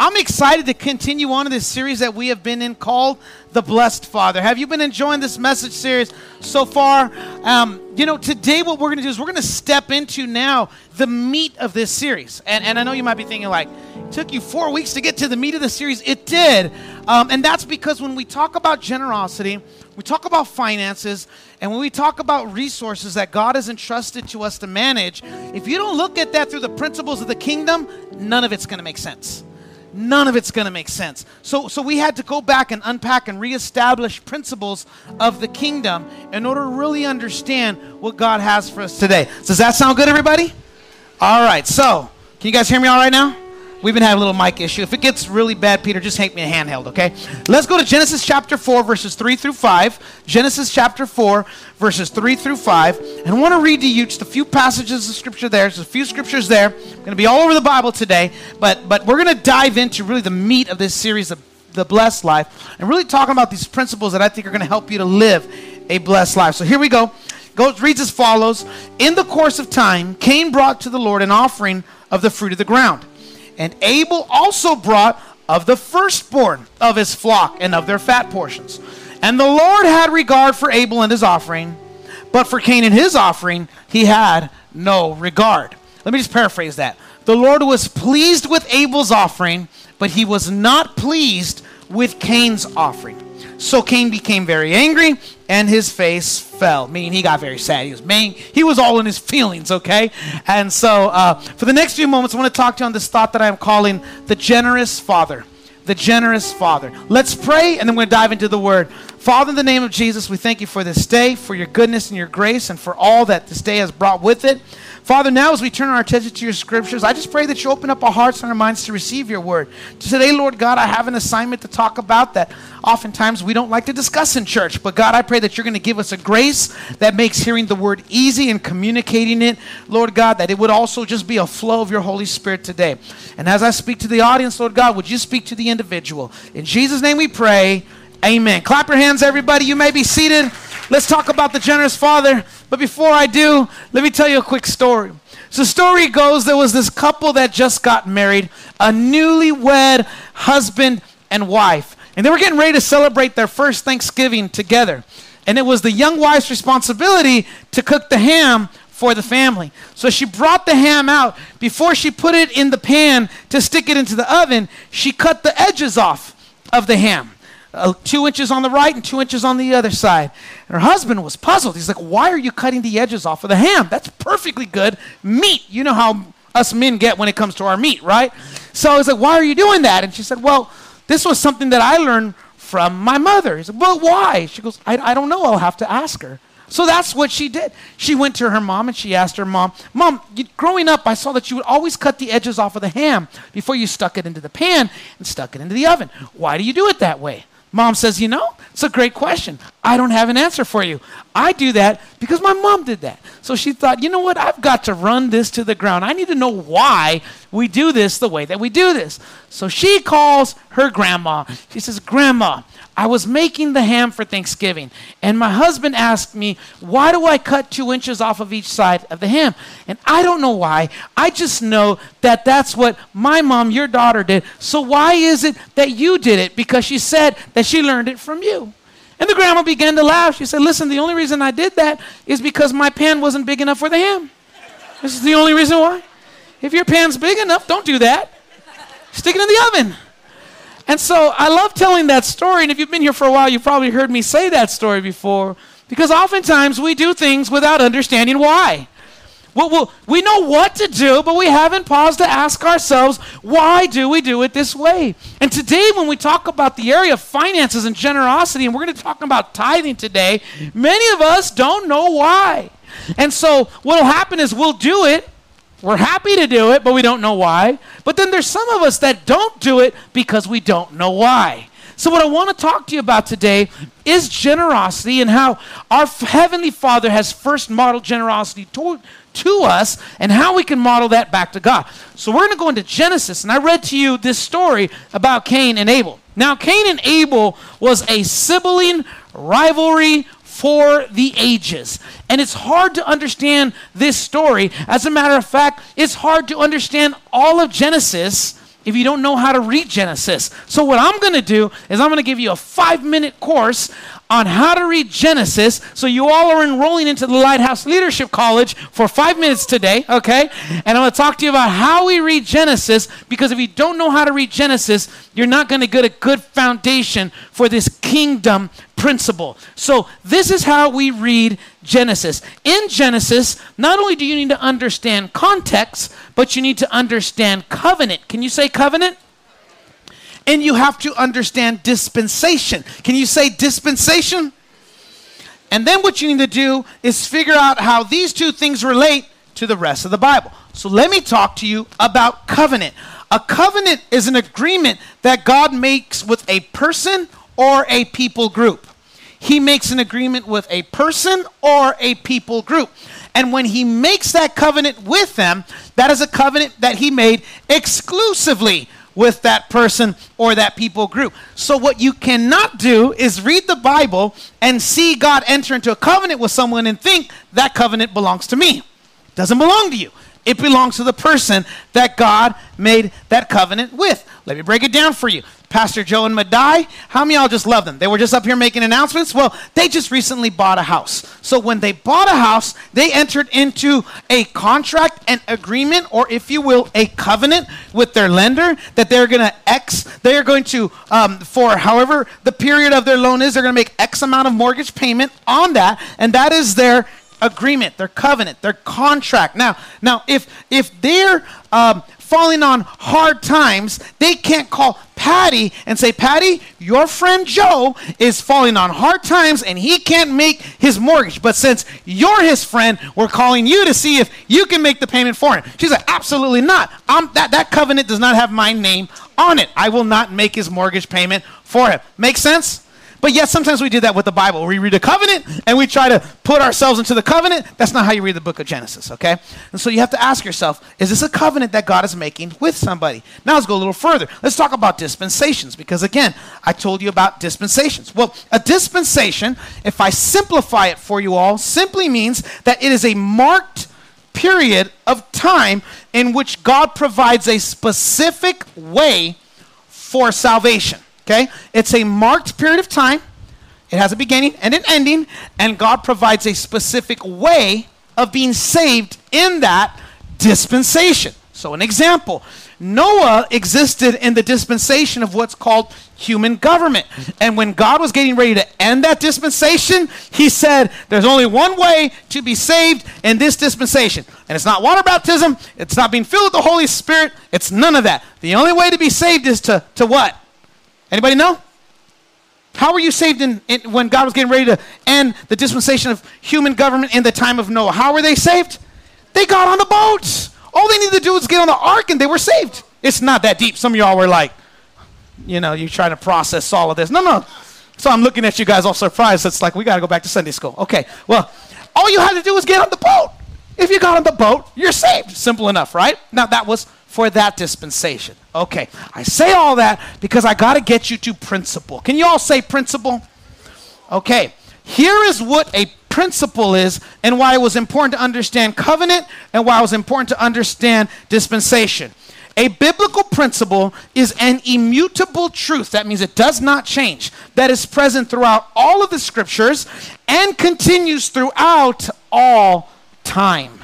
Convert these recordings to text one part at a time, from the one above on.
I'm excited to continue on in this series that we have been in called The Blessed Father. Have you been enjoying this message series so far? Um, you know, today what we're going to do is we're going to step into now the meat of this series. And, and I know you might be thinking, like, took you four weeks to get to the meat of the series. It did. Um, and that's because when we talk about generosity, we talk about finances, and when we talk about resources that God has entrusted to us to manage, if you don't look at that through the principles of the kingdom, none of it's going to make sense none of it's going to make sense. So, so we had to go back and unpack and reestablish principles of the kingdom in order to really understand what God has for us today. Does that sound good, everybody? All right. So, can you guys hear me all right now? We've been having a little mic issue. If it gets really bad, Peter, just take me a handheld, okay? Let's go to Genesis chapter 4, verses 3 through 5. Genesis chapter 4, verses 3 through 5. And I want to read to you just a few passages of scripture there. There's a few scriptures there. I'm going to be all over the Bible today, but, but we're going to dive into really the meat of this series of the blessed life and really talking about these principles that I think are going to help you to live a blessed life. So here we go. Goes, reads as follows In the course of time, Cain brought to the Lord an offering of the fruit of the ground. And Abel also brought of the firstborn of his flock and of their fat portions. And the Lord had regard for Abel and his offering, but for Cain and his offering, he had no regard. Let me just paraphrase that. The Lord was pleased with Abel's offering, but he was not pleased with Cain's offering. So Cain became very angry and his face fell, meaning he got very sad. He was main, he was all in his feelings, okay? And so uh, for the next few moments, I want to talk to you on this thought that I am calling the generous father. The generous father. Let's pray and then we're going to dive into the word. Father, in the name of Jesus, we thank you for this day, for your goodness and your grace, and for all that this day has brought with it. Father, now as we turn our attention to your scriptures, I just pray that you open up our hearts and our minds to receive your word. Today, Lord God, I have an assignment to talk about that oftentimes we don't like to discuss in church. But God, I pray that you're going to give us a grace that makes hearing the word easy and communicating it, Lord God, that it would also just be a flow of your Holy Spirit today. And as I speak to the audience, Lord God, would you speak to the individual? In Jesus' name we pray. Amen. Clap your hands, everybody. You may be seated. Let's talk about the generous father. But before I do, let me tell you a quick story. So, the story goes there was this couple that just got married, a newlywed husband and wife. And they were getting ready to celebrate their first Thanksgiving together. And it was the young wife's responsibility to cook the ham for the family. So she brought the ham out. Before she put it in the pan to stick it into the oven, she cut the edges off of the ham uh, two inches on the right and two inches on the other side. And her husband was puzzled. He's like, Why are you cutting the edges off of the ham? That's perfectly good meat. You know how us men get when it comes to our meat, right? So he's like, Why are you doing that? And she said, Well, this was something that I learned from my mother. He said, Well, why? She goes, I, I don't know. I'll have to ask her. So that's what she did. She went to her mom and she asked her mom, Mom, you, growing up, I saw that you would always cut the edges off of the ham before you stuck it into the pan and stuck it into the oven. Why do you do it that way? Mom says, You know, it's a great question. I don't have an answer for you. I do that because my mom did that. So she thought, You know what? I've got to run this to the ground. I need to know why we do this the way that we do this. So she calls her grandma. She says, Grandma, I was making the ham for Thanksgiving, and my husband asked me, Why do I cut two inches off of each side of the ham? And I don't know why. I just know that that's what my mom, your daughter, did. So why is it that you did it? Because she said that she learned it from you. And the grandma began to laugh. She said, Listen, the only reason I did that is because my pan wasn't big enough for the ham. This is the only reason why. If your pan's big enough, don't do that. Stick it in the oven. And so I love telling that story. And if you've been here for a while, you've probably heard me say that story before. Because oftentimes we do things without understanding why. Well, well, we know what to do, but we haven't paused to ask ourselves, why do we do it this way? And today, when we talk about the area of finances and generosity, and we're going to talk about tithing today, many of us don't know why. And so, what will happen is we'll do it we're happy to do it, but we don't know why. But then there's some of us that don't do it because we don't know why. So, what I want to talk to you about today is generosity and how our Heavenly Father has first modeled generosity to, to us and how we can model that back to God. So, we're going to go into Genesis, and I read to you this story about Cain and Abel. Now, Cain and Abel was a sibling rivalry for the ages. And it's hard to understand this story. As a matter of fact, it's hard to understand all of Genesis if you don't know how to read Genesis. So, what I'm going to do is I'm going to give you a five minute course on how to read Genesis. So, you all are enrolling into the Lighthouse Leadership College for five minutes today, okay? And I'm going to talk to you about how we read Genesis because if you don't know how to read Genesis, you're not going to get a good foundation for this kingdom principle. So, this is how we read Genesis. In Genesis, not only do you need to understand context, but you need to understand covenant. Can you say covenant? And you have to understand dispensation. Can you say dispensation? And then what you need to do is figure out how these two things relate to the rest of the Bible. So let me talk to you about covenant. A covenant is an agreement that God makes with a person or a people group. He makes an agreement with a person or a people group. And when he makes that covenant with them, that is a covenant that he made exclusively with that person or that people group. So, what you cannot do is read the Bible and see God enter into a covenant with someone and think that covenant belongs to me. It doesn't belong to you. It belongs to the person that God made that covenant with. Let me break it down for you. Pastor Joe and Madai, how many y'all just love them? They were just up here making announcements. Well, they just recently bought a house. So when they bought a house, they entered into a contract, an agreement, or if you will, a covenant with their lender that they're going to X, they're going to, um, for however the period of their loan is, they're going to make X amount of mortgage payment on that. And that is their agreement, their covenant, their contract. Now, now if if they're um, falling on hard times, they can't call Patty and say, Patty, your friend Joe is falling on hard times and he can't make his mortgage. But since you're his friend, we're calling you to see if you can make the payment for him. She's like, absolutely not. I'm, that, that covenant does not have my name on it. I will not make his mortgage payment for him. Make sense? But yet, sometimes we do that with the Bible. We read a covenant and we try to put ourselves into the covenant. That's not how you read the book of Genesis, okay? And so you have to ask yourself is this a covenant that God is making with somebody? Now let's go a little further. Let's talk about dispensations because, again, I told you about dispensations. Well, a dispensation, if I simplify it for you all, simply means that it is a marked period of time in which God provides a specific way for salvation. Okay? It's a marked period of time. It has a beginning and an ending, and God provides a specific way of being saved in that dispensation. So, an example Noah existed in the dispensation of what's called human government. And when God was getting ready to end that dispensation, he said, There's only one way to be saved in this dispensation. And it's not water baptism, it's not being filled with the Holy Spirit, it's none of that. The only way to be saved is to, to what? Anybody know? How were you saved in, in, when God was getting ready to end the dispensation of human government in the time of Noah? How were they saved? They got on the boats. All they needed to do was get on the ark and they were saved. It's not that deep. Some of y'all were like, you know, you're trying to process all of this. No, no. So I'm looking at you guys all surprised. It's like, we got to go back to Sunday school. Okay, well, all you had to do was get on the boat. If you got on the boat, you're saved. Simple enough, right? Now, that was for that dispensation. Okay, I say all that because I got to get you to principle. Can you all say principle? Okay, here is what a principle is and why it was important to understand covenant and why it was important to understand dispensation. A biblical principle is an immutable truth. That means it does not change. That is present throughout all of the scriptures and continues throughout all time.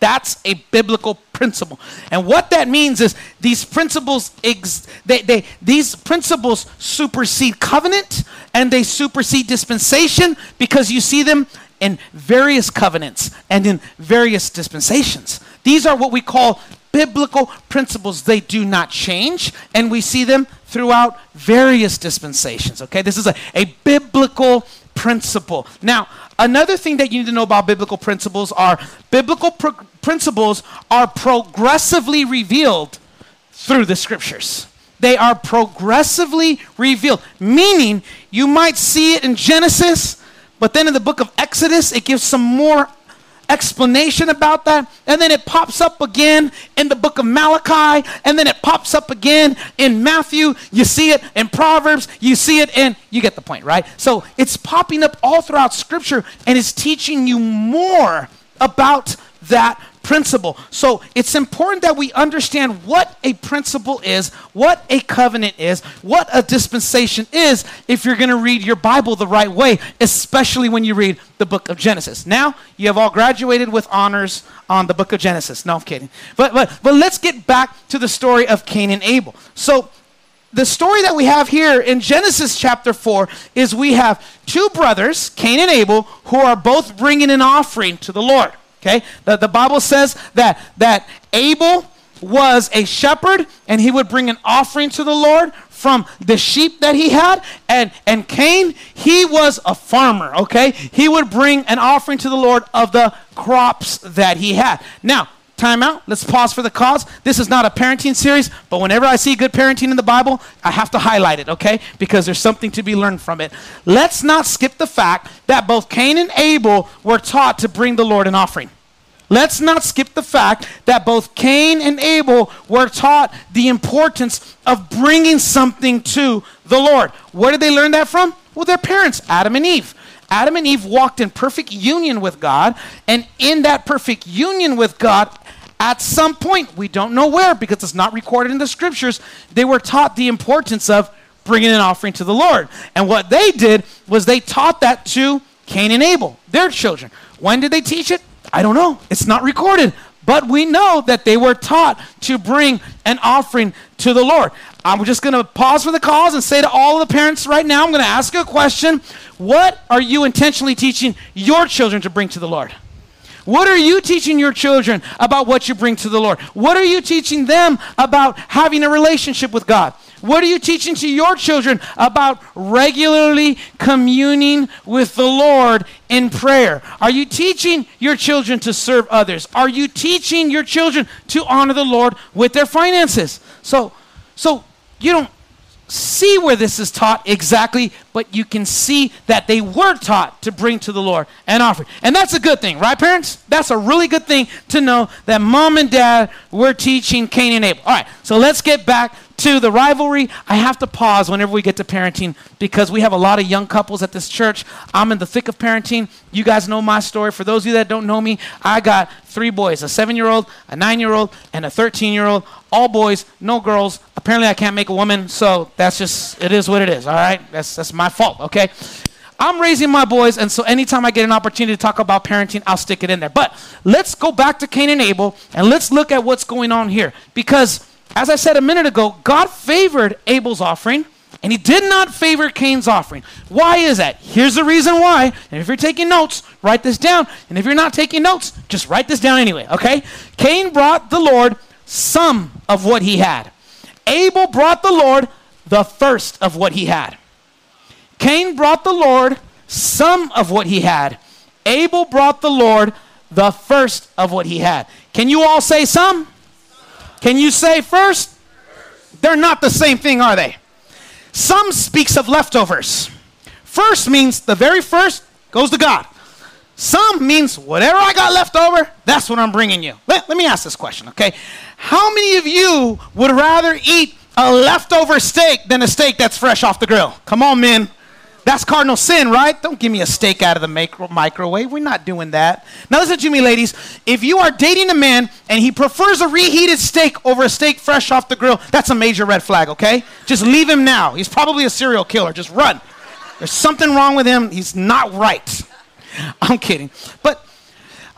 That's a biblical principle. And what that means is these principles ex- they, they, these principles supersede covenant and they supersede dispensation because you see them in various covenants and in various dispensations. These are what we call biblical principles. They do not change, and we see them throughout various dispensations. Okay, this is a, a biblical principle. Now, another thing that you need to know about biblical principles are biblical principles are progressively revealed through the scriptures. they are progressively revealed. Meaning, you might see it in Genesis, but then in the book of Exodus, it gives some more explanation about that. And then it pops up again in the book of Malachi. And then it pops up again in Matthew. You see it in Proverbs. You see it and you get the point, right? So it's popping up all throughout Scripture and it's teaching you more about that principle. So it's important that we understand what a principle is, what a covenant is, what a dispensation is if you're going to read your Bible the right way, especially when you read the book of Genesis. Now, you have all graduated with honors on the book of Genesis. No, I'm kidding. But but but let's get back to the story of Cain and Abel. So the story that we have here in Genesis chapter 4 is we have two brothers, Cain and Abel, who are both bringing an offering to the Lord. Okay? The, the Bible says that, that Abel was a shepherd and he would bring an offering to the Lord from the sheep that he had. And, and Cain, he was a farmer, okay? He would bring an offering to the Lord of the crops that he had. Now, time out. Let's pause for the cause. This is not a parenting series, but whenever I see good parenting in the Bible, I have to highlight it, okay? Because there's something to be learned from it. Let's not skip the fact that both Cain and Abel were taught to bring the Lord an offering. Let's not skip the fact that both Cain and Abel were taught the importance of bringing something to the Lord. Where did they learn that from? Well, their parents, Adam and Eve. Adam and Eve walked in perfect union with God, and in that perfect union with God, at some point, we don't know where because it's not recorded in the scriptures, they were taught the importance of bringing an offering to the Lord. And what they did was they taught that to Cain and Abel, their children. When did they teach it? I don't know. It's not recorded. But we know that they were taught to bring an offering to the Lord. I'm just going to pause for the cause and say to all of the parents right now, I'm going to ask you a question. What are you intentionally teaching your children to bring to the Lord? What are you teaching your children about what you bring to the Lord? What are you teaching them about having a relationship with God? What are you teaching to your children about regularly communing with the Lord in prayer? Are you teaching your children to serve others? Are you teaching your children to honor the Lord with their finances? So, so you don't see where this is taught exactly, but you can see that they were taught to bring to the Lord an offering. And that's a good thing, right, parents? That's a really good thing to know that mom and dad were teaching Cain and Abel. All right, so let's get back to the rivalry. I have to pause whenever we get to parenting because we have a lot of young couples at this church. I'm in the thick of parenting. You guys know my story. For those of you that don't know me, I got three boys a seven year old, a nine year old, and a 13 year old. All boys, no girls. Apparently, I can't make a woman, so that's just, it is what it is, all right? That's, that's my fault, okay? I'm raising my boys, and so anytime I get an opportunity to talk about parenting, I'll stick it in there. But let's go back to Cain and Abel, and let's look at what's going on here. Because as I said a minute ago, God favored Abel's offering and he did not favor Cain's offering. Why is that? Here's the reason why. And if you're taking notes, write this down. And if you're not taking notes, just write this down anyway, okay? Cain brought the Lord some of what he had. Abel brought the Lord the first of what he had. Cain brought the Lord some of what he had. Abel brought the Lord the first of what he had. Can you all say some? Can you say first? They're not the same thing, are they? Some speaks of leftovers. First means the very first goes to God. Some means whatever I got left over, that's what I'm bringing you. Let, let me ask this question, okay? How many of you would rather eat a leftover steak than a steak that's fresh off the grill? Come on, men. That's cardinal sin, right? Don't give me a steak out of the micro- microwave. We're not doing that. Now, listen to me, ladies. If you are dating a man and he prefers a reheated steak over a steak fresh off the grill, that's a major red flag, okay? Just leave him now. He's probably a serial killer. Just run. There's something wrong with him. He's not right. I'm kidding. But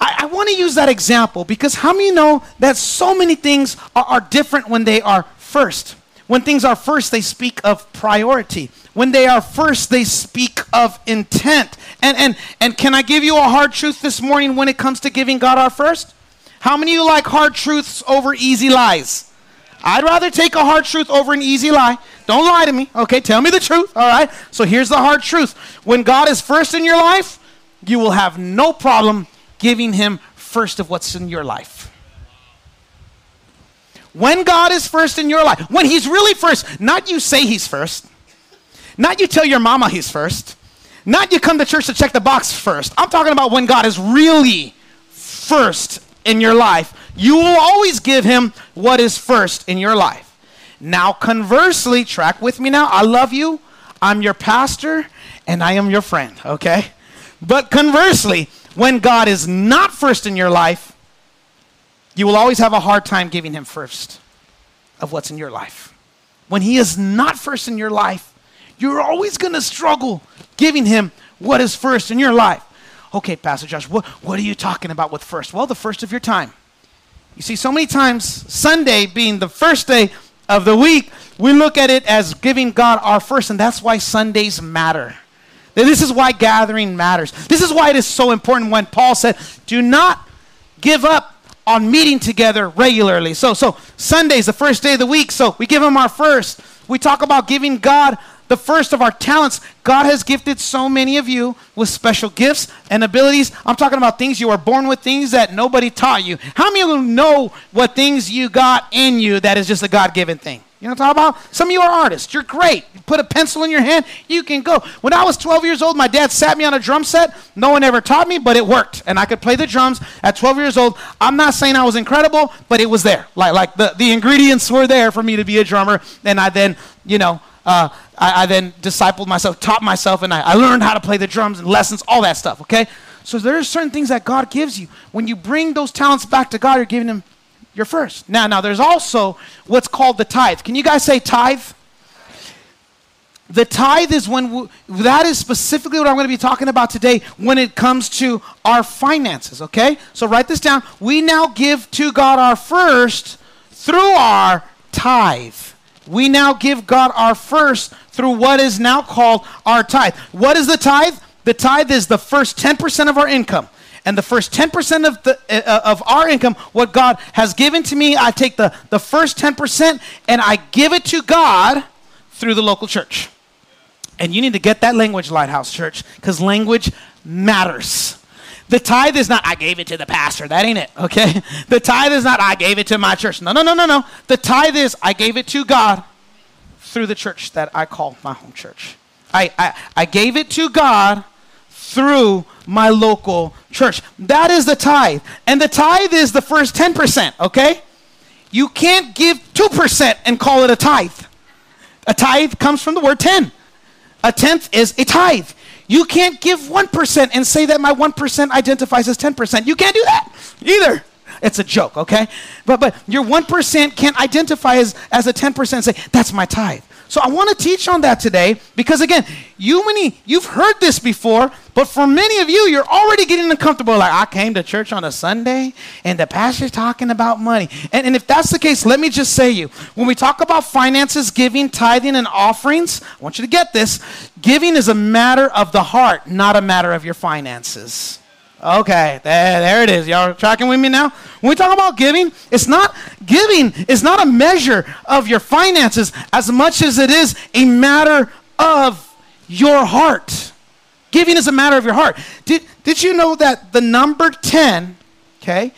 I, I want to use that example because how many know that so many things are, are different when they are first? When things are first, they speak of priority. When they are first, they speak of intent. And, and, and can I give you a hard truth this morning when it comes to giving God our first? How many of you like hard truths over easy lies? I'd rather take a hard truth over an easy lie. Don't lie to me. Okay, tell me the truth. All right. So here's the hard truth. When God is first in your life, you will have no problem giving him first of what's in your life. when God is first in your life, when He's really first, not you say He's first, not you tell your mama He's first, not you come to church to check the box first. I'm talking about when God is really first in your life. You will always give Him what is first in your life. Now, conversely, track with me now. I love you. I'm your pastor and I am your friend, okay? But conversely, when God is not first in your life, you will always have a hard time giving Him first of what's in your life. When He is not first in your life, you're always going to struggle giving Him what is first in your life. Okay, Pastor Josh, what, what are you talking about with first? Well, the first of your time. You see, so many times, Sunday being the first day of the week, we look at it as giving God our first, and that's why Sundays matter. This is why gathering matters. This is why it is so important when Paul said, Do not give up on meeting together regularly. So, so Sunday's the first day of the week, so we give him our first. We talk about giving God the first of our talents. God has gifted so many of you with special gifts and abilities. I'm talking about things you are born with, things that nobody taught you. How many of you know what things you got in you that is just a God given thing? You know what I'm talking about? Some of you are artists. You're great. You put a pencil in your hand, you can go. When I was 12 years old, my dad sat me on a drum set. No one ever taught me, but it worked. And I could play the drums at 12 years old. I'm not saying I was incredible, but it was there. Like, like the, the ingredients were there for me to be a drummer. And I then, you know, uh, I, I, then discipled myself, taught myself, and I, I learned how to play the drums and lessons, all that stuff, okay? So there are certain things that God gives you. When you bring those talents back to God, you're giving Him your first. Now, now there's also what's called the tithe. Can you guys say tithe? The tithe is when we, that is specifically what I'm going to be talking about today when it comes to our finances, okay? So write this down. We now give to God our first through our tithe. We now give God our first through what is now called our tithe. What is the tithe? The tithe is the first 10% of our income. And the first 10% of, the, uh, of our income, what God has given to me, I take the, the first 10% and I give it to God through the local church. And you need to get that language, Lighthouse Church, because language matters. The tithe is not, I gave it to the pastor. That ain't it, okay? The tithe is not, I gave it to my church. No, no, no, no, no. The tithe is, I gave it to God through the church that I call my home church. I, I, I gave it to God through my local church. That is the tithe. And the tithe is the first 10%, okay? You can't give 2% and call it a tithe. A tithe comes from the word 10. A tenth is a tithe. You can't give 1% and say that my 1% identifies as 10%. You can't do that either. It's a joke, okay? But but your 1% can't identify as, as a 10% and say, that's my tithe. So I want to teach on that today because again, you many you've heard this before, but for many of you, you're already getting uncomfortable. Like I came to church on a Sunday and the pastor's talking about money. And, and if that's the case, let me just say you, when we talk about finances, giving, tithing, and offerings, I want you to get this. Giving is a matter of the heart, not a matter of your finances. Okay, there, there it is. Y'all tracking with me now? When we talk about giving, it's not giving is not a measure of your finances as much as it is a matter of your heart. Giving is a matter of your heart. Did, did you know that the number 10, okay,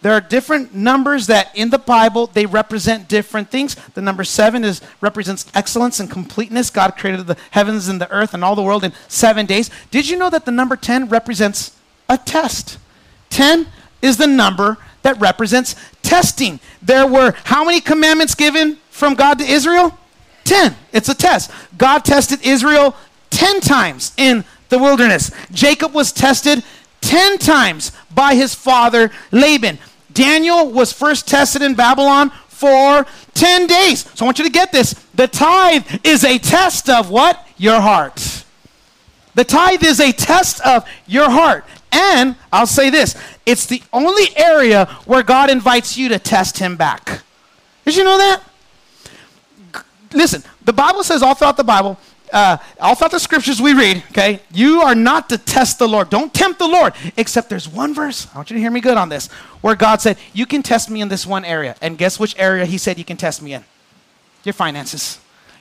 there are different numbers that in the Bible they represent different things. The number seven is represents excellence and completeness. God created the heavens and the earth and all the world in seven days. Did you know that the number 10 represents a test. 10 is the number that represents testing. There were how many commandments given from God to Israel? 10. It's a test. God tested Israel 10 times in the wilderness. Jacob was tested 10 times by his father Laban. Daniel was first tested in Babylon for 10 days. So I want you to get this. The tithe is a test of what? Your heart. The tithe is a test of your heart. And I'll say this it's the only area where God invites you to test him back. Did you know that? Listen, the Bible says all throughout the Bible, uh, all throughout the scriptures we read, okay, you are not to test the Lord. Don't tempt the Lord. Except there's one verse, I want you to hear me good on this, where God said, You can test me in this one area. And guess which area He said you can test me in? Your finances.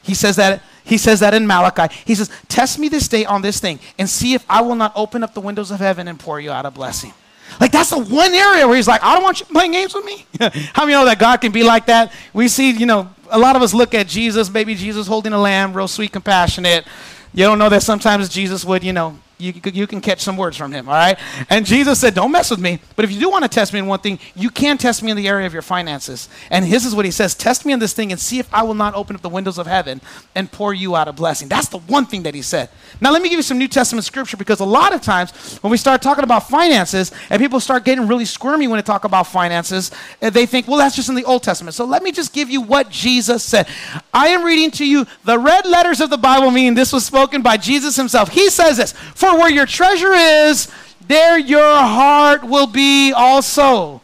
He says that he says that in Malachi. He says, "Test me this day on this thing and see if I will not open up the windows of heaven and pour you out a blessing." Like that's the one area where he's like, I don't want you playing games with me. How many know that God can be like that? We see, you know, a lot of us look at Jesus, baby Jesus holding a lamb, real sweet, compassionate. You don't know that sometimes Jesus would, you know, you, you can catch some words from him, all right? And Jesus said, Don't mess with me. But if you do want to test me in one thing, you can test me in the area of your finances. And this is what he says Test me in this thing and see if I will not open up the windows of heaven and pour you out a blessing. That's the one thing that he said. Now, let me give you some New Testament scripture because a lot of times when we start talking about finances and people start getting really squirmy when they talk about finances, eh, they think, well, that's just in the Old Testament. So let me just give you what Jesus said. I am reading to you the red letters of the Bible, meaning this was spoken by Jesus himself. He says this For where your treasure is, there your heart will be also.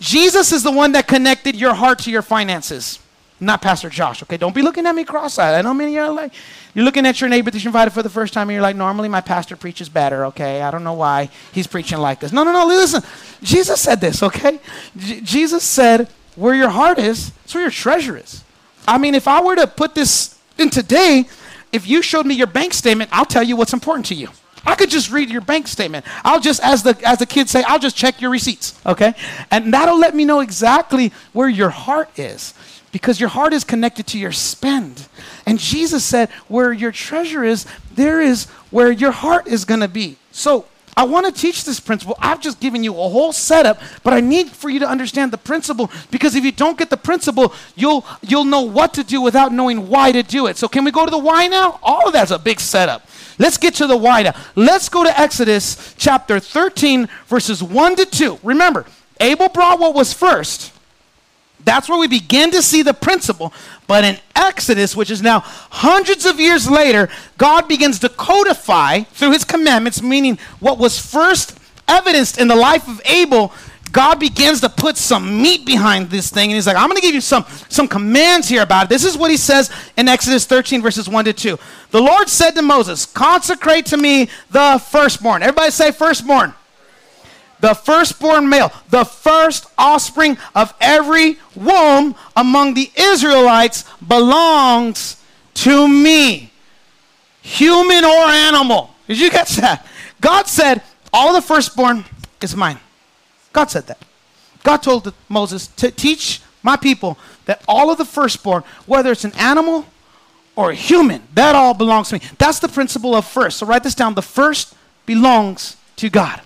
Jesus is the one that connected your heart to your finances, not Pastor Josh. Okay, don't be looking at me cross-eyed. I know many are like, you're looking at your neighbor that you invited for the first time, and you're like, normally my pastor preaches better. Okay, I don't know why he's preaching like this. No, no, no. Listen, Jesus said this. Okay, J- Jesus said, "Where your heart is, that's where your treasure is." I mean, if I were to put this in today, if you showed me your bank statement, I'll tell you what's important to you. I could just read your bank statement. I'll just, as the as the kids say, I'll just check your receipts, okay? And that'll let me know exactly where your heart is. Because your heart is connected to your spend. And Jesus said, where your treasure is, there is where your heart is gonna be. So I want to teach this principle. I've just given you a whole setup, but I need for you to understand the principle because if you don't get the principle, you'll you'll know what to do without knowing why to do it. So can we go to the why now? All of that's a big setup. Let's get to the why now. Let's go to Exodus chapter 13 verses 1 to 2. Remember, Abel brought what was first. That's where we begin to see the principle. But in Exodus, which is now hundreds of years later, God begins to codify through his commandments, meaning what was first evidenced in the life of Abel, God begins to put some meat behind this thing. And he's like, I'm going to give you some, some commands here about it. This is what he says in Exodus 13, verses 1 to 2. The Lord said to Moses, Consecrate to me the firstborn. Everybody say firstborn the firstborn male, the first offspring of every womb among the Israelites belongs to me, human or animal. Did you catch that? God said, All the firstborn is mine. God said that. God told Moses to teach my people that all of the firstborn, whether it's an animal or a human, that all belongs to me. That's the principle of first. So write this down. The first belongs to God.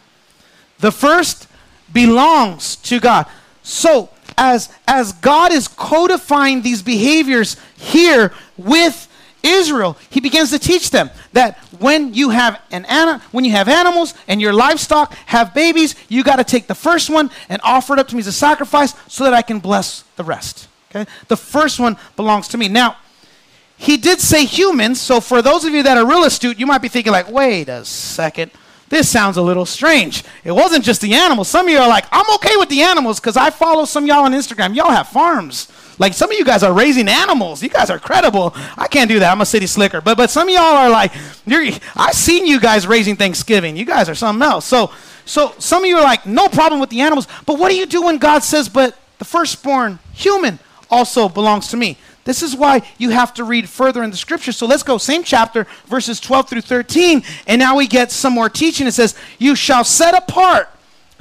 The first belongs to God. So, as, as God is codifying these behaviors here with Israel, he begins to teach them that when you have an ana- when you have animals and your livestock have babies, you got to take the first one and offer it up to me as a sacrifice so that I can bless the rest. Okay? The first one belongs to me. Now, he did say humans, so for those of you that are real astute, you might be thinking like, "Wait a second this sounds a little strange. It wasn't just the animals. Some of you are like, I'm okay with the animals because I follow some y'all on Instagram. Y'all have farms. Like some of you guys are raising animals. You guys are credible. I can't do that. I'm a city slicker. But but some of y'all are like, I've seen you guys raising Thanksgiving. You guys are something else. So so some of you are like, no problem with the animals. But what do you do when God says, but the firstborn human also belongs to me? This is why you have to read further in the scripture. So let's go, same chapter, verses 12 through 13. And now we get some more teaching. It says, You shall set apart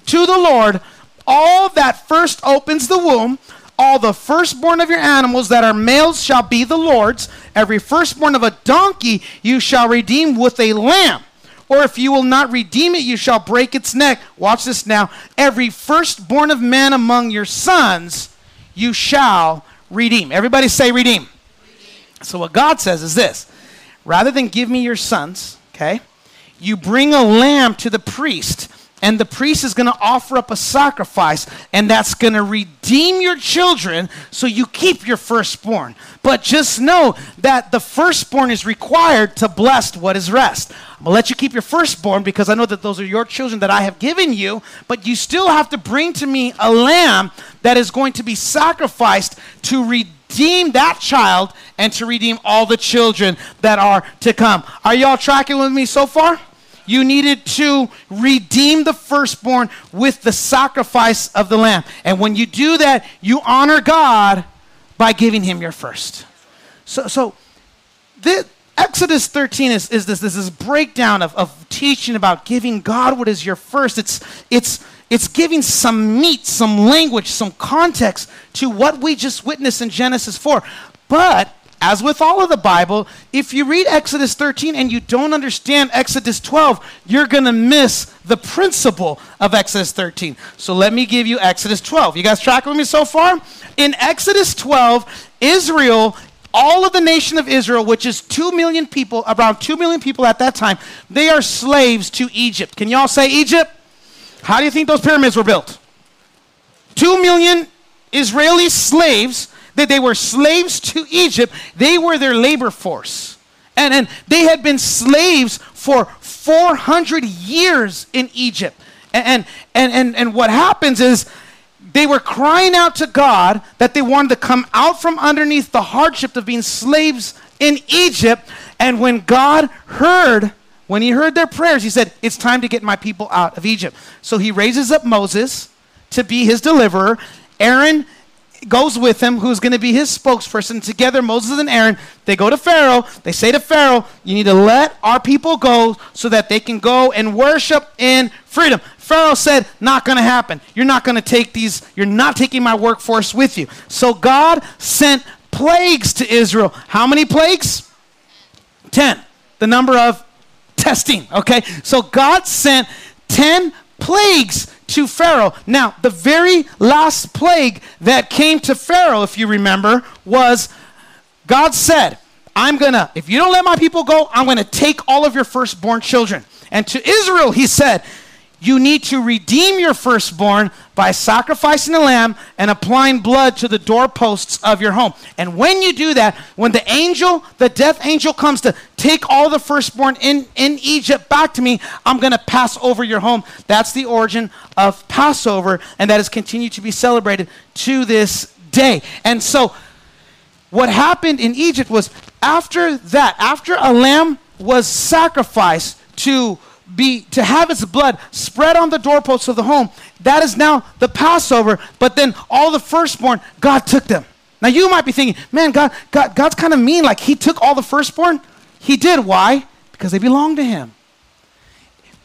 to the Lord all that first opens the womb. All the firstborn of your animals that are males shall be the Lord's. Every firstborn of a donkey you shall redeem with a lamb. Or if you will not redeem it, you shall break its neck. Watch this now. Every firstborn of man among your sons you shall redeem. Everybody say redeem. redeem. So what God says is this rather than give me your sons, okay, you bring a lamb to the priest and the priest is going to offer up a sacrifice and that's going to redeem your children so you keep your firstborn. But just know that the firstborn is required to bless what is rest. I'm going to let you keep your firstborn because i know that those are your children that i have given you but you still have to bring to me a lamb that is going to be sacrificed to redeem that child and to redeem all the children that are to come. Are y'all tracking with me so far you needed to redeem the firstborn with the sacrifice of the lamb. And when you do that, you honor God by giving him your first. So, so Exodus 13 is, is this, this, this breakdown of, of teaching about giving God what is your first. It's, it's, it's giving some meat, some language, some context to what we just witnessed in Genesis 4. But as with all of the Bible, if you read Exodus 13 and you don't understand Exodus 12, you're going to miss the principle of Exodus 13. So let me give you Exodus 12. You guys tracking with me so far? In Exodus 12, Israel all of the nation of Israel, which is 2 million people, around 2 million people at that time, they are slaves to Egypt. Can y'all say Egypt? How do you think those pyramids were built? 2 million Israeli slaves that they were slaves to Egypt. They were their labor force. And, and they had been slaves for 400 years in Egypt. And, and, and, and what happens is they were crying out to God that they wanted to come out from underneath the hardship of being slaves in Egypt. And when God heard, when he heard their prayers, he said, It's time to get my people out of Egypt. So he raises up Moses to be his deliverer. Aaron goes with him, who's going to be his spokesperson. Together, Moses and Aaron, they go to Pharaoh. They say to Pharaoh, You need to let our people go so that they can go and worship in freedom. Pharaoh said, Not going to happen. You're not going to take these, you're not taking my workforce with you. So God sent plagues to Israel. How many plagues? Ten. The number of testing, okay? So God sent 10 plagues to Pharaoh. Now, the very last plague that came to Pharaoh, if you remember, was God said, I'm gonna, if you don't let my people go, I'm gonna take all of your firstborn children. And to Israel, he said, you need to redeem your firstborn by sacrificing a lamb and applying blood to the doorposts of your home. And when you do that, when the angel, the death angel, comes to take all the firstborn in, in Egypt back to me, I'm going to pass over your home. That's the origin of Passover, and that has continued to be celebrated to this day. And so, what happened in Egypt was after that, after a lamb was sacrificed to be to have its blood spread on the doorposts of the home. That is now the Passover, but then all the firstborn, God took them. Now you might be thinking, man, God, God God's kind of mean, like he took all the firstborn. He did. Why? Because they belong to him.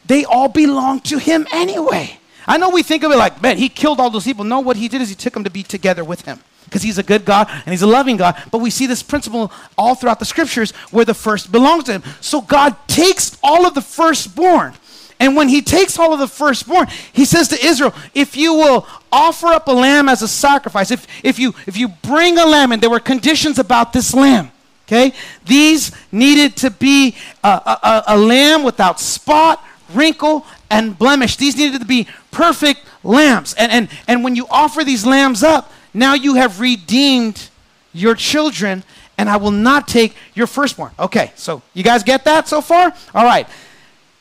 They all belong to him anyway. I know we think of it like, man, he killed all those people. No, what he did is he took them to be together with him because he's a good God and he's a loving God. But we see this principle all throughout the scriptures where the first belongs to him. So God takes all of the firstborn. And when he takes all of the firstborn, he says to Israel, if you will offer up a lamb as a sacrifice, if, if, you, if you bring a lamb, and there were conditions about this lamb, okay? These needed to be a, a, a lamb without spot, wrinkle, and blemish. These needed to be perfect lambs. And, and, and when you offer these lambs up, now you have redeemed your children, and I will not take your firstborn. Okay, so you guys get that so far? All right.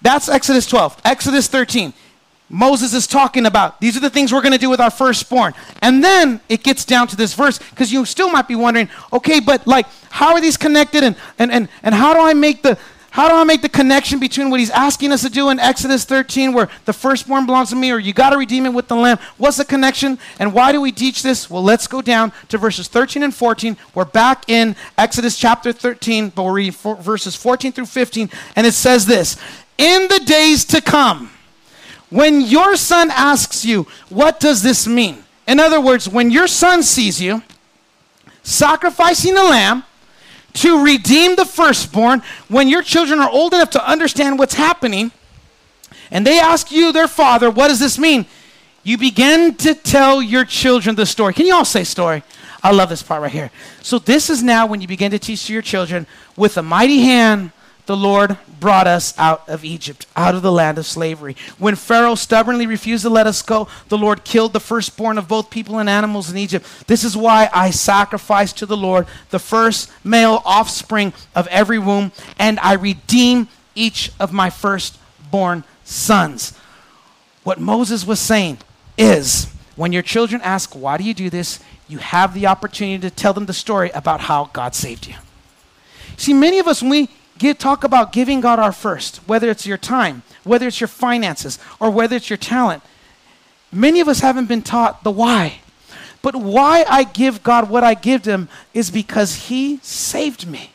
That's Exodus 12. Exodus 13. Moses is talking about these are the things we're going to do with our firstborn. And then it gets down to this verse because you still might be wondering, okay, but like, how are these connected? And, and, and, and how do I make the, how do I make the connection between what he's asking us to do in Exodus 13, where the firstborn belongs to me, or you got to redeem it with the lamb? What's the connection? And why do we teach this? Well, let's go down to verses 13 and 14. We're back in Exodus chapter 13, but we're reading verses 14 through 15, and it says this In the days to come, when your son asks you, What does this mean? In other words, when your son sees you sacrificing a lamb, to redeem the firstborn when your children are old enough to understand what's happening and they ask you, their father, what does this mean? You begin to tell your children the story. Can you all say story? I love this part right here. So, this is now when you begin to teach to your children with a mighty hand the Lord brought us out of Egypt, out of the land of slavery. When Pharaoh stubbornly refused to let us go, the Lord killed the firstborn of both people and animals in Egypt. This is why I sacrifice to the Lord the first male offspring of every womb, and I redeem each of my firstborn sons. What Moses was saying is when your children ask, Why do you do this? you have the opportunity to tell them the story about how God saved you. See, many of us, when we Give, talk about giving God our first, whether it's your time, whether it's your finances, or whether it's your talent. Many of us haven't been taught the why. But why I give God what I give Him is because He saved me.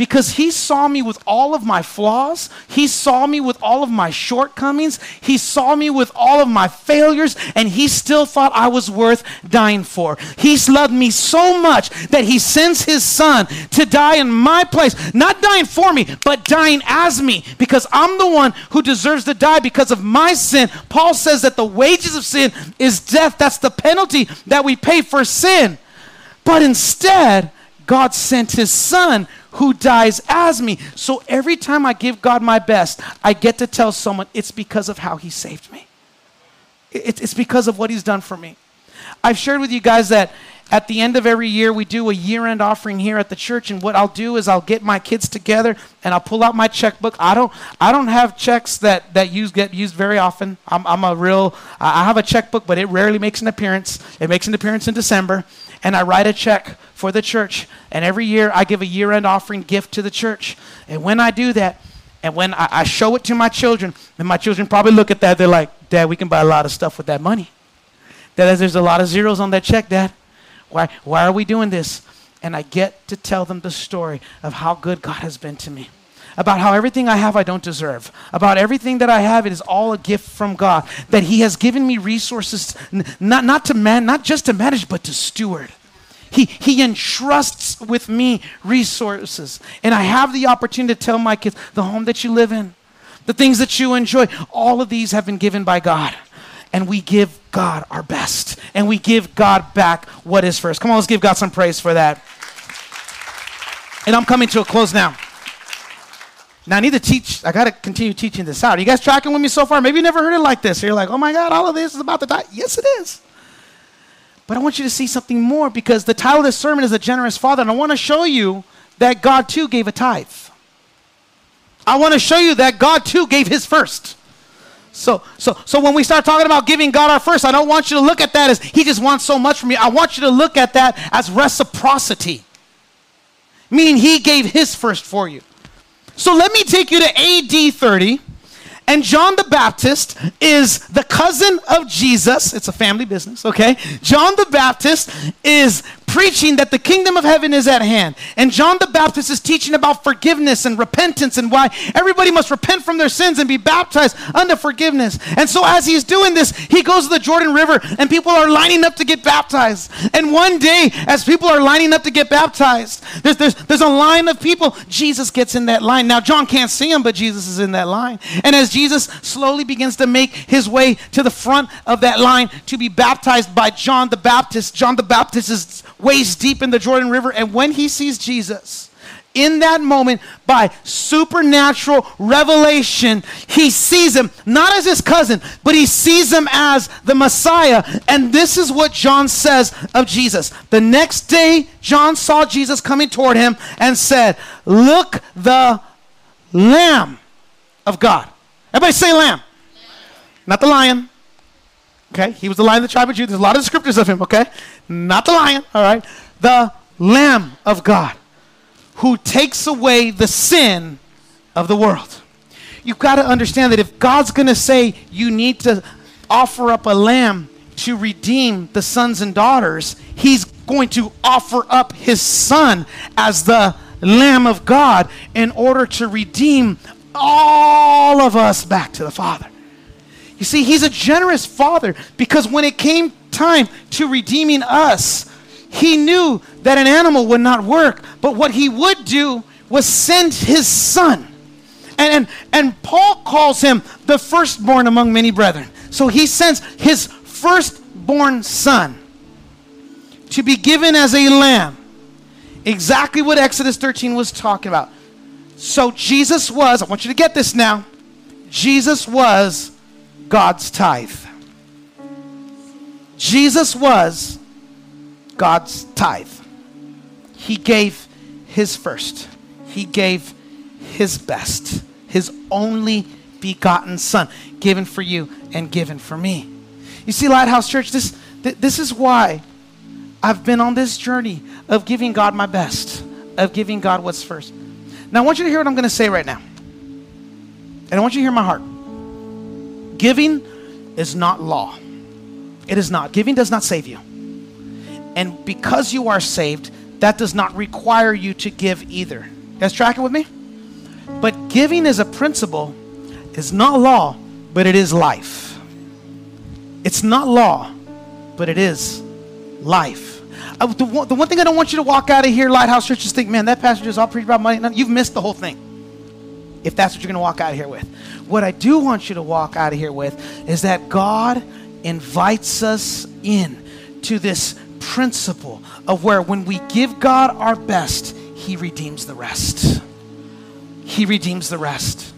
Because he saw me with all of my flaws. He saw me with all of my shortcomings. He saw me with all of my failures, and he still thought I was worth dying for. He's loved me so much that he sends his son to die in my place, not dying for me, but dying as me, because I'm the one who deserves to die because of my sin. Paul says that the wages of sin is death. That's the penalty that we pay for sin. But instead, God sent his son who dies as me. So every time I give God my best, I get to tell someone it's because of how he saved me. It's because of what he's done for me. I've shared with you guys that at the end of every year we do a year-end offering here at the church and what I'll do is I'll get my kids together and I'll pull out my checkbook. I don't I don't have checks that that use get used very often. I'm, I'm a real I have a checkbook but it rarely makes an appearance. It makes an appearance in December and I write a check for the church. And every year I give a year end offering gift to the church. And when I do that, and when I, I, show it to my children, and my children probably look at that, they're like, Dad, we can buy a lot of stuff with that money. Dad, there's a lot of zeros on that check, Dad. Why, why are we doing this? And I get to tell them the story of how good God has been to me about how everything I have I don't deserve, about everything that I have it is all a gift from God, that He has given me resources not, not to man, not just to manage, but to steward. He, he entrusts with me resources. And I have the opportunity to tell my kids the home that you live in, the things that you enjoy, all of these have been given by God. And we give God our best. And we give God back what is first. Come on, let's give God some praise for that. And I'm coming to a close now. Now I need to teach. I got to continue teaching this out. Are you guys tracking with me so far? Maybe you never heard it like this. You're like, oh my God, all of this is about to die. Yes, it is. But I want you to see something more because the title of this sermon is A Generous Father, and I want to show you that God too gave a tithe. I want to show you that God too gave his first. So, so, so when we start talking about giving God our first, I don't want you to look at that as He just wants so much from me. I want you to look at that as reciprocity, meaning He gave His first for you. So let me take you to AD 30. And John the Baptist is the cousin of Jesus. It's a family business, okay? John the Baptist is preaching that the kingdom of heaven is at hand. And John the Baptist is teaching about forgiveness and repentance and why everybody must repent from their sins and be baptized unto forgiveness. And so, as he's doing this, he goes to the Jordan River and people are lining up to get baptized. And one day, as people are lining up to get baptized, there's, there's, there's a line of people. Jesus gets in that line. Now, John can't see him, but Jesus is in that line. And as Jesus slowly begins to make his way to the front of that line to be baptized by John the Baptist, John the Baptist is waist deep in the Jordan River. And when he sees Jesus, in that moment, by supernatural revelation, he sees him not as his cousin, but he sees him as the Messiah. And this is what John says of Jesus. The next day, John saw Jesus coming toward him and said, Look, the Lamb of God. Everybody say Lamb. Not the lion. Okay, he was the lion of the tribe of Judah. There's a lot of descriptors of him, okay? Not the lion, all right? The Lamb of God who takes away the sin of the world. You've got to understand that if God's going to say you need to offer up a lamb to redeem the sons and daughters, he's going to offer up his son as the Lamb of God in order to redeem all of us back to the Father. You see, he's a generous father because when it came time to redeeming us, he knew that an animal would not work, but what he would do was send his son. And, and, and Paul calls him the firstborn among many brethren. So he sends his firstborn son to be given as a lamb. Exactly what Exodus 13 was talking about. So Jesus was, I want you to get this now. Jesus was God's tithe. Jesus was God's tithe. He gave his first, he gave his best, his only begotten son, given for you and given for me. You see, Lighthouse Church, this, th- this is why I've been on this journey of giving God my best, of giving God what's first. Now, I want you to hear what I'm going to say right now. And I want you to hear my heart. Giving is not law. It is not. Giving does not save you. And because you are saved, that does not require you to give either. guys tracking with me? But giving is a principle it's not law, but it is life. It's not law, but it is life. Uh, the, one, the one thing I don't want you to walk out of here, Lighthouse Church, is think, man, that pastor just all preached about money. No, you've missed the whole thing. If that's what you're going to walk out of here with. What I do want you to walk out of here with is that God invites us in to this principle of where when we give God our best, He redeems the rest. He redeems the rest.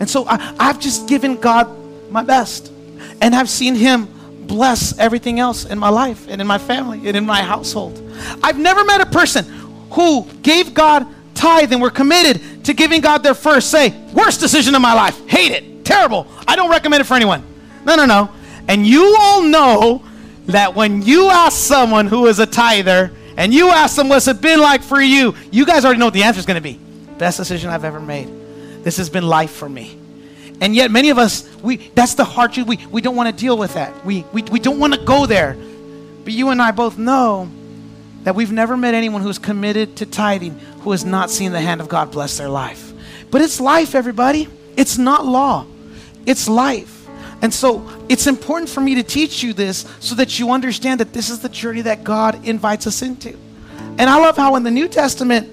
And so I, I've just given God my best. And I've seen Him bless everything else in my life and in my family and in my household. I've never met a person who gave God tithe and were committed to giving God their first. Say, worst decision of my life. Hate it. Terrible. I don't recommend it for anyone. No, no, no. And you all know that when you ask someone who is a tither and you ask them what's it been like for you, you guys already know what the answer is going to be. Best decision I've ever made. This has been life for me. And yet many of us, we that's the hard truth. We, we don't want to deal with that. We, we, we don't want to go there. But you and I both know that we've never met anyone who's committed to tithing who has not seen the hand of God bless their life. But it's life, everybody. It's not law. It's life. And so it's important for me to teach you this so that you understand that this is the journey that God invites us into. And I love how in the New Testament,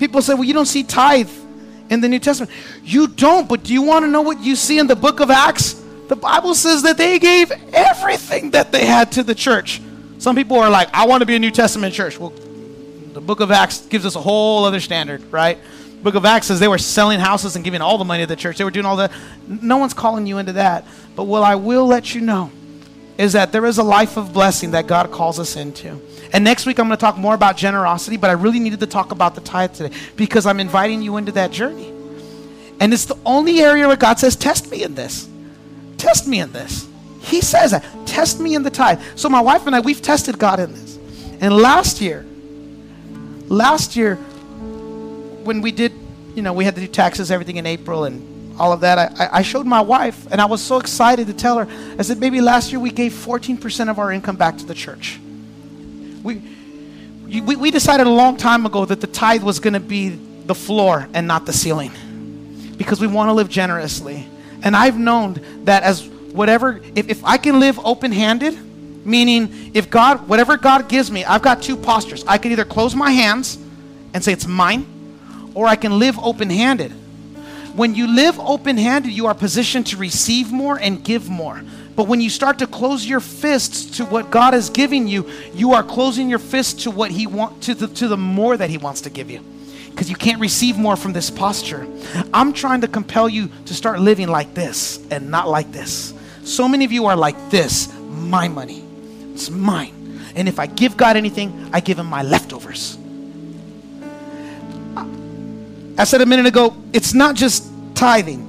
people say, well, you don't see tithe in the New Testament. You don't, but do you want to know what you see in the book of Acts? The Bible says that they gave everything that they had to the church. Some people are like, I want to be a New Testament church. Well, the book of Acts gives us a whole other standard, right? book of Acts says they were selling houses and giving all the money to the church. They were doing all that. No one's calling you into that. But what I will let you know is that there is a life of blessing that God calls us into. And next week I'm going to talk more about generosity, but I really needed to talk about the tithe today because I'm inviting you into that journey. And it's the only area where God says, Test me in this. Test me in this. He says that. Test me in the tithe. So my wife and I, we've tested God in this. And last year, last year, when we did, you know, we had to do taxes, everything in April and all of that, I, I showed my wife and I was so excited to tell her. I said, baby, last year we gave 14% of our income back to the church. We, we, we decided a long time ago that the tithe was going to be the floor and not the ceiling because we want to live generously. And I've known that as whatever, if, if I can live open handed, meaning if God, whatever God gives me, I've got two postures. I can either close my hands and say it's mine, or I can live open handed. When you live open handed, you are positioned to receive more and give more. But when you start to close your fists to what God is giving you, you are closing your fists to what He want to the, to the more that He wants to give you. Because you can't receive more from this posture. I'm trying to compel you to start living like this and not like this. So many of you are like this my money, it's mine. And if I give God anything, I give Him my leftovers. I said a minute ago, it's not just tithing.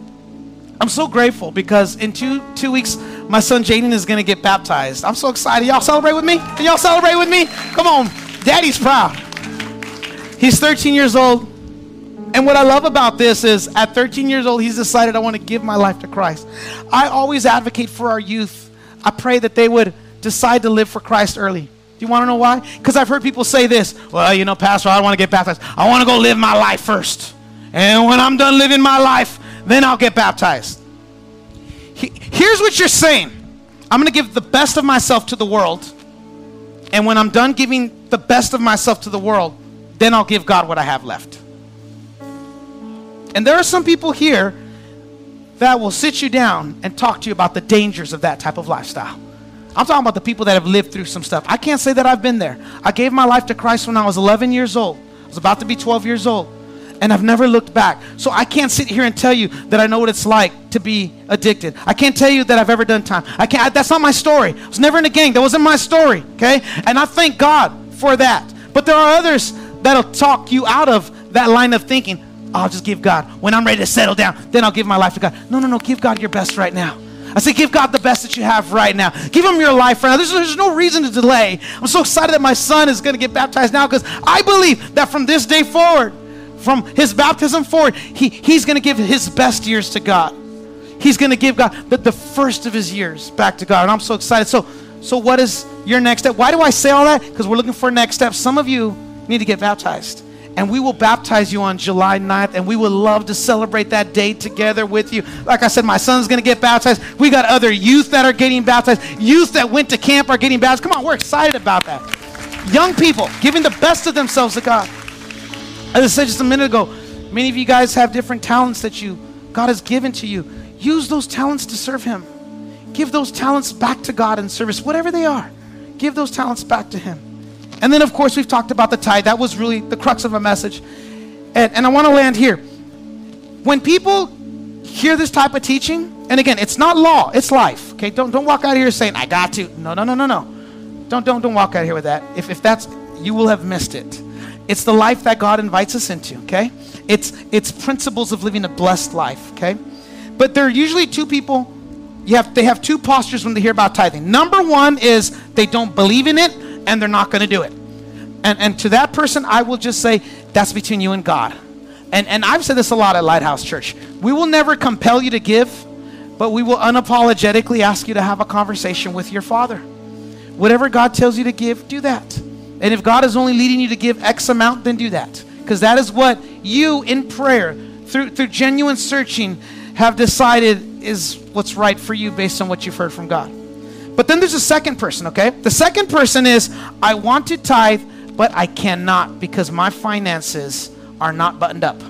I'm so grateful because in two two weeks, my son Jaden is gonna get baptized. I'm so excited. Y'all celebrate with me? Can y'all celebrate with me? Come on, Daddy's proud. He's 13 years old. And what I love about this is at 13 years old, he's decided I want to give my life to Christ. I always advocate for our youth. I pray that they would decide to live for Christ early. Do you want to know why? Because I've heard people say this well, you know, Pastor, I don't want to get baptized. I want to go live my life first. And when I'm done living my life, then I'll get baptized. Here's what you're saying I'm going to give the best of myself to the world. And when I'm done giving the best of myself to the world, then I'll give God what I have left. And there are some people here that will sit you down and talk to you about the dangers of that type of lifestyle. I'm talking about the people that have lived through some stuff. I can't say that I've been there. I gave my life to Christ when I was 11 years old. I was about to be 12 years old and I've never looked back. So I can't sit here and tell you that I know what it's like to be addicted. I can't tell you that I've ever done time. I can't. That's not my story. I was never in a gang. That wasn't my story. Okay, and I thank God for that. But there are others that'll talk you out of that line of thinking. I'll just give God when I'm ready to settle down. Then I'll give my life to God. No, no, no. Give God your best right now. I say, give God the best that you have right now. Give Him your life right now. There's, there's no reason to delay. I'm so excited that my son is going to get baptized now because I believe that from this day forward, from his baptism forward, he, he's going to give his best years to God. He's going to give God the, the first of his years back to God. And I'm so excited. So, so what is your next step? Why do I say all that? Because we're looking for next steps. Some of you need to get baptized. And we will baptize you on July 9th, and we would love to celebrate that day together with you. Like I said, my son's going to get baptized. We got other youth that are getting baptized, youth that went to camp are getting baptized. Come on, we're excited about that. Young people giving the best of themselves to God. As I said just a minute ago, many of you guys have different talents that you God has given to you. Use those talents to serve Him. Give those talents back to God in service, whatever they are. Give those talents back to Him. And then, of course, we've talked about the tithe. That was really the crux of a message. And, and I want to land here. When people hear this type of teaching, and again, it's not law, it's life. Okay, don't, don't walk out of here saying, I got to. No, no, no, no, no. Don't, don't, don't walk out of here with that. If, if that's, you will have missed it. It's the life that God invites us into, okay? It's, it's principles of living a blessed life, okay? But there are usually two people, you have, they have two postures when they hear about tithing. Number one is they don't believe in it and they're not going to do it. And, and to that person, I will just say, that's between you and God. And, and I've said this a lot at Lighthouse Church. We will never compel you to give, but we will unapologetically ask you to have a conversation with your Father. Whatever God tells you to give, do that. And if God is only leading you to give X amount, then do that. Because that is what you, in prayer, through, through genuine searching, have decided is what's right for you based on what you've heard from God. But then there's a second person, okay? The second person is I want to tithe, but I cannot because my finances are not buttoned up.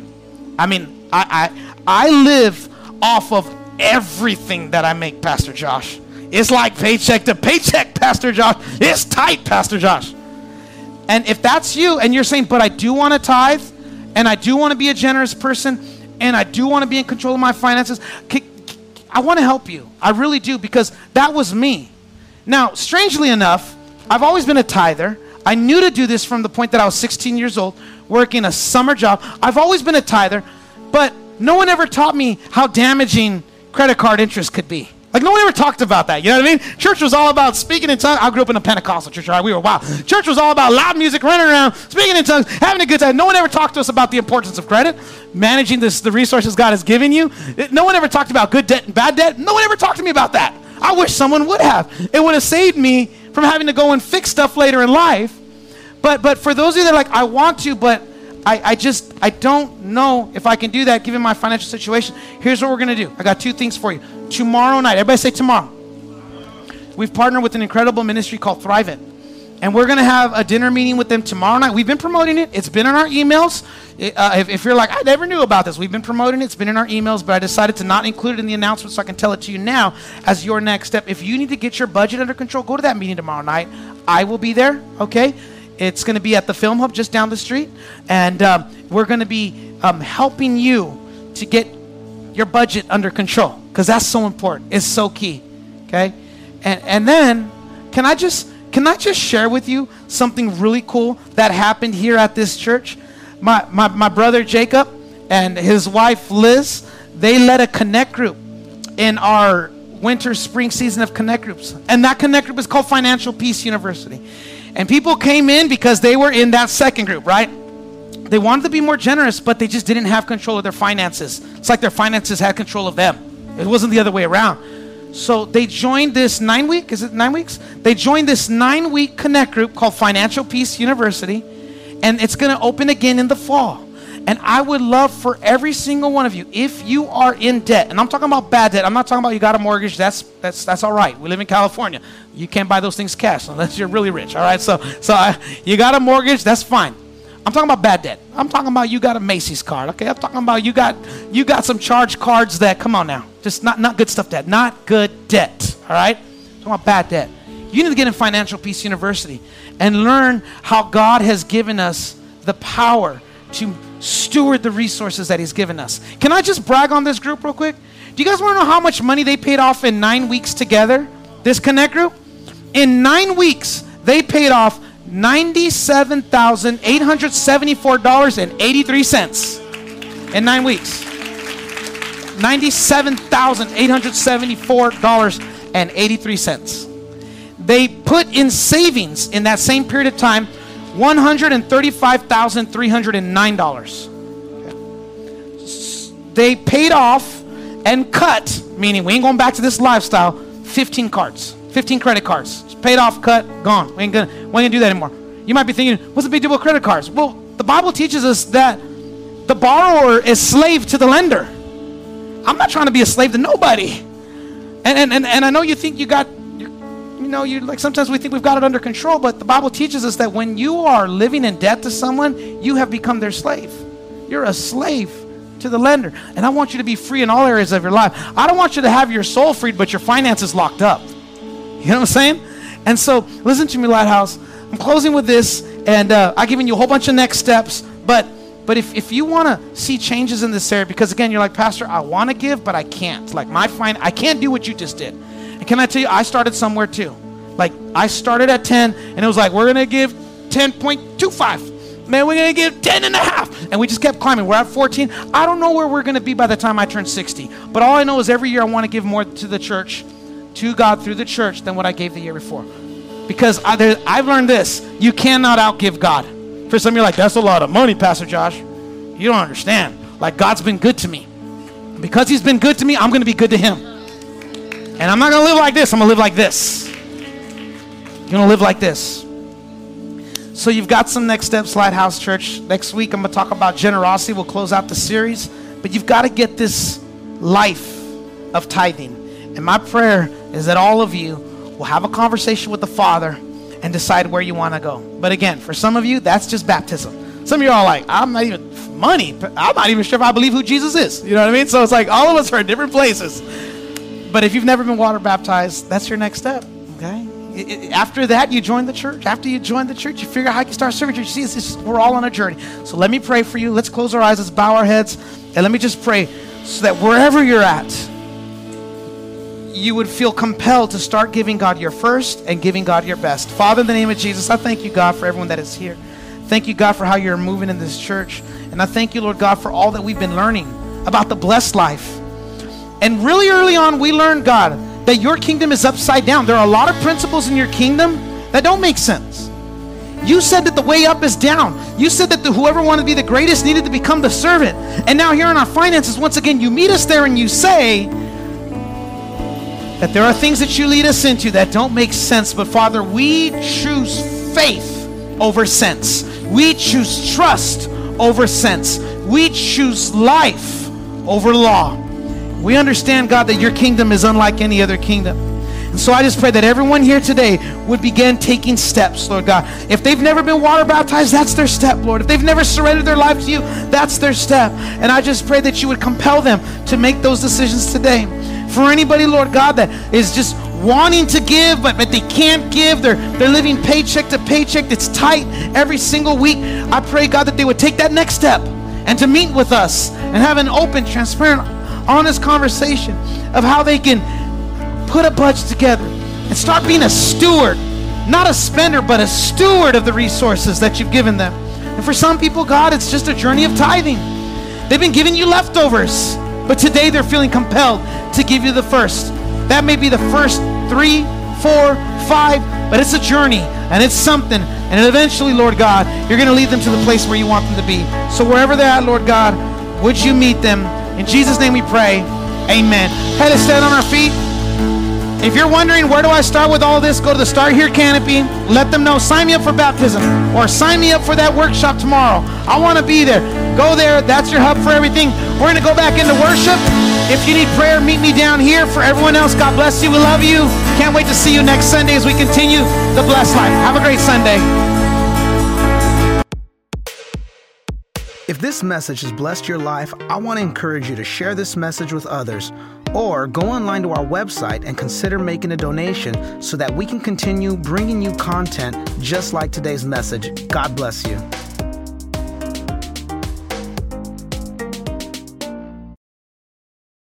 I mean, I I, I live off of everything that I make, Pastor Josh. It's like paycheck to paycheck, Pastor Josh. It's tight, Pastor Josh. And if that's you and you're saying, but I do want to tithe and I do want to be a generous person and I do want to be in control of my finances, I want to help you. I really do because that was me. Now, strangely enough, I've always been a tither. I knew to do this from the point that I was 16 years old, working a summer job. I've always been a tither, but no one ever taught me how damaging credit card interest could be. Like no one ever talked about that. You know what I mean? Church was all about speaking in tongues. I grew up in a Pentecostal church. Right? We were wild. Church was all about loud music, running around, speaking in tongues, having a good time. No one ever talked to us about the importance of credit, managing this, the resources God has given you. No one ever talked about good debt and bad debt. No one ever talked to me about that. I wish someone would have. It would have saved me from having to go and fix stuff later in life. But but for those of you that are like, I want to, but I, I just I don't know if I can do that given my financial situation. Here's what we're gonna do. I got two things for you. Tomorrow night, everybody say tomorrow. We've partnered with an incredible ministry called Thrivent. And we're going to have a dinner meeting with them tomorrow night. We've been promoting it. It's been in our emails. Uh, if, if, you're like, I never knew about this, we've been promoting it. It's been in our emails, but I decided to not include it in the announcement so I can tell it to you now as your next step. If you need to get your budget under control, go to that meeting tomorrow night. I will be there, okay? It's going to be at the Film Hub just down the street. And um, we're going to be um, helping you to get your budget under control because that's so important. It's so key, okay? And, and then, can I just can I just share with you something really cool that happened here at this church? My, my, my brother Jacob and his wife Liz, they led a connect group in our winter spring season of connect groups. And that connect group is called Financial Peace University. And people came in because they were in that second group, right? They wanted to be more generous, but they just didn't have control of their finances. It's like their finances had control of them. It wasn't the other way around. So they joined this nine week, is it nine weeks? They joined this nine week connect group called Financial Peace University, and it's going to open again in the fall. And I would love for every single one of you, if you are in debt, and I'm talking about bad debt, I'm not talking about you got a mortgage, that's that's that's all right. We live in California. You can't buy those things cash unless you're really rich, all right? So so uh, you got a mortgage, that's fine. I'm talking about bad debt. I'm talking about you got a Macy's card. Okay, I'm talking about you got you got some charge cards that come on now. Just not not good stuff debt. Not good debt. All right? I'm talking about bad debt. You need to get in Financial Peace University and learn how God has given us the power to steward the resources that He's given us. Can I just brag on this group real quick? Do you guys want to know how much money they paid off in nine weeks together? This Connect group? In nine weeks, they paid off $97,874.83 in nine weeks. $97,874.83. They put in savings in that same period of time $135,309. They paid off and cut, meaning we ain't going back to this lifestyle, 15 cards, 15 credit cards paid off, cut, gone. We ain't gonna, we ain't gonna do that anymore. You might be thinking, what's the big deal with credit cards? Well, the Bible teaches us that the borrower is slave to the lender. I'm not trying to be a slave to nobody. And, and, and, and I know you think you got, you know, you like sometimes we think we've got it under control, but the Bible teaches us that when you are living in debt to someone, you have become their slave. You're a slave to the lender. And I want you to be free in all areas of your life. I don't want you to have your soul freed, but your finances locked up. You know what I'm saying? And so, listen to me, Lighthouse. I'm closing with this, and uh, I've given you a whole bunch of next steps. But but if, if you want to see changes in this area, because again, you're like, Pastor, I want to give, but I can't. Like my fine, I can't do what you just did. And can I tell you, I started somewhere too. Like I started at 10, and it was like, we're going to give 10.25. Man, we're going to give 10 and a half. And we just kept climbing. We're at 14. I don't know where we're going to be by the time I turn 60. But all I know is every year I want to give more to the church, to God through the church than what I gave the year before. Because I, I've learned this you cannot outgive God. For some, you're like, that's a lot of money, Pastor Josh. You don't understand. Like, God's been good to me. Because He's been good to me, I'm going to be good to Him. And I'm not going to live like this, I'm going to live like this. You're going to live like this. So, you've got some next steps, Lighthouse Church. Next week, I'm going to talk about generosity. We'll close out the series. But you've got to get this life of tithing. And my prayer is that all of you will have a conversation with the Father and decide where you want to go. But again, for some of you, that's just baptism. Some of you are like, I'm not even money. I'm not even sure if I believe who Jesus is. You know what I mean? So it's like all of us are in different places. But if you've never been water baptized, that's your next step. Okay. After that, you join the church. After you join the church, you figure out how you can start serving church. You see, just, we're all on a journey. So let me pray for you. Let's close our eyes. Let's bow our heads. And let me just pray so that wherever you're at, you would feel compelled to start giving God your first and giving God your best. Father, in the name of Jesus, I thank you, God, for everyone that is here. Thank you, God, for how you're moving in this church. And I thank you, Lord God, for all that we've been learning about the blessed life. And really early on, we learned, God, that your kingdom is upside down. There are a lot of principles in your kingdom that don't make sense. You said that the way up is down. You said that the, whoever wanted to be the greatest needed to become the servant. And now, here in our finances, once again, you meet us there and you say, that there are things that you lead us into that don't make sense, but Father, we choose faith over sense. We choose trust over sense. We choose life over law. We understand, God, that your kingdom is unlike any other kingdom. And so I just pray that everyone here today would begin taking steps, Lord God. If they've never been water baptized, that's their step, Lord. If they've never surrendered their life to you, that's their step. And I just pray that you would compel them to make those decisions today. For anybody, Lord God, that is just wanting to give, but, but they can't give, they're, they're living paycheck to paycheck, it's tight every single week. I pray, God, that they would take that next step and to meet with us and have an open, transparent, honest conversation of how they can put a budget together and start being a steward, not a spender, but a steward of the resources that you've given them. And for some people, God, it's just a journey of tithing. They've been giving you leftovers. But today they're feeling compelled to give you the first. That may be the first three, four, five, but it's a journey and it's something. And eventually, Lord God, you're going to lead them to the place where you want them to be. So wherever they're at, Lord God, would you meet them? In Jesus' name we pray. Amen. Hey, let's stand on our feet. If you're wondering where do I start with all this, go to the Start Here canopy. Let them know. Sign me up for baptism or sign me up for that workshop tomorrow. I want to be there. Go there. That's your hub for everything. We're going to go back into worship. If you need prayer, meet me down here. For everyone else, God bless you. We love you. Can't wait to see you next Sunday as we continue the blessed life. Have a great Sunday. If this message has blessed your life, I want to encourage you to share this message with others or go online to our website and consider making a donation so that we can continue bringing you content just like today's message. God bless you.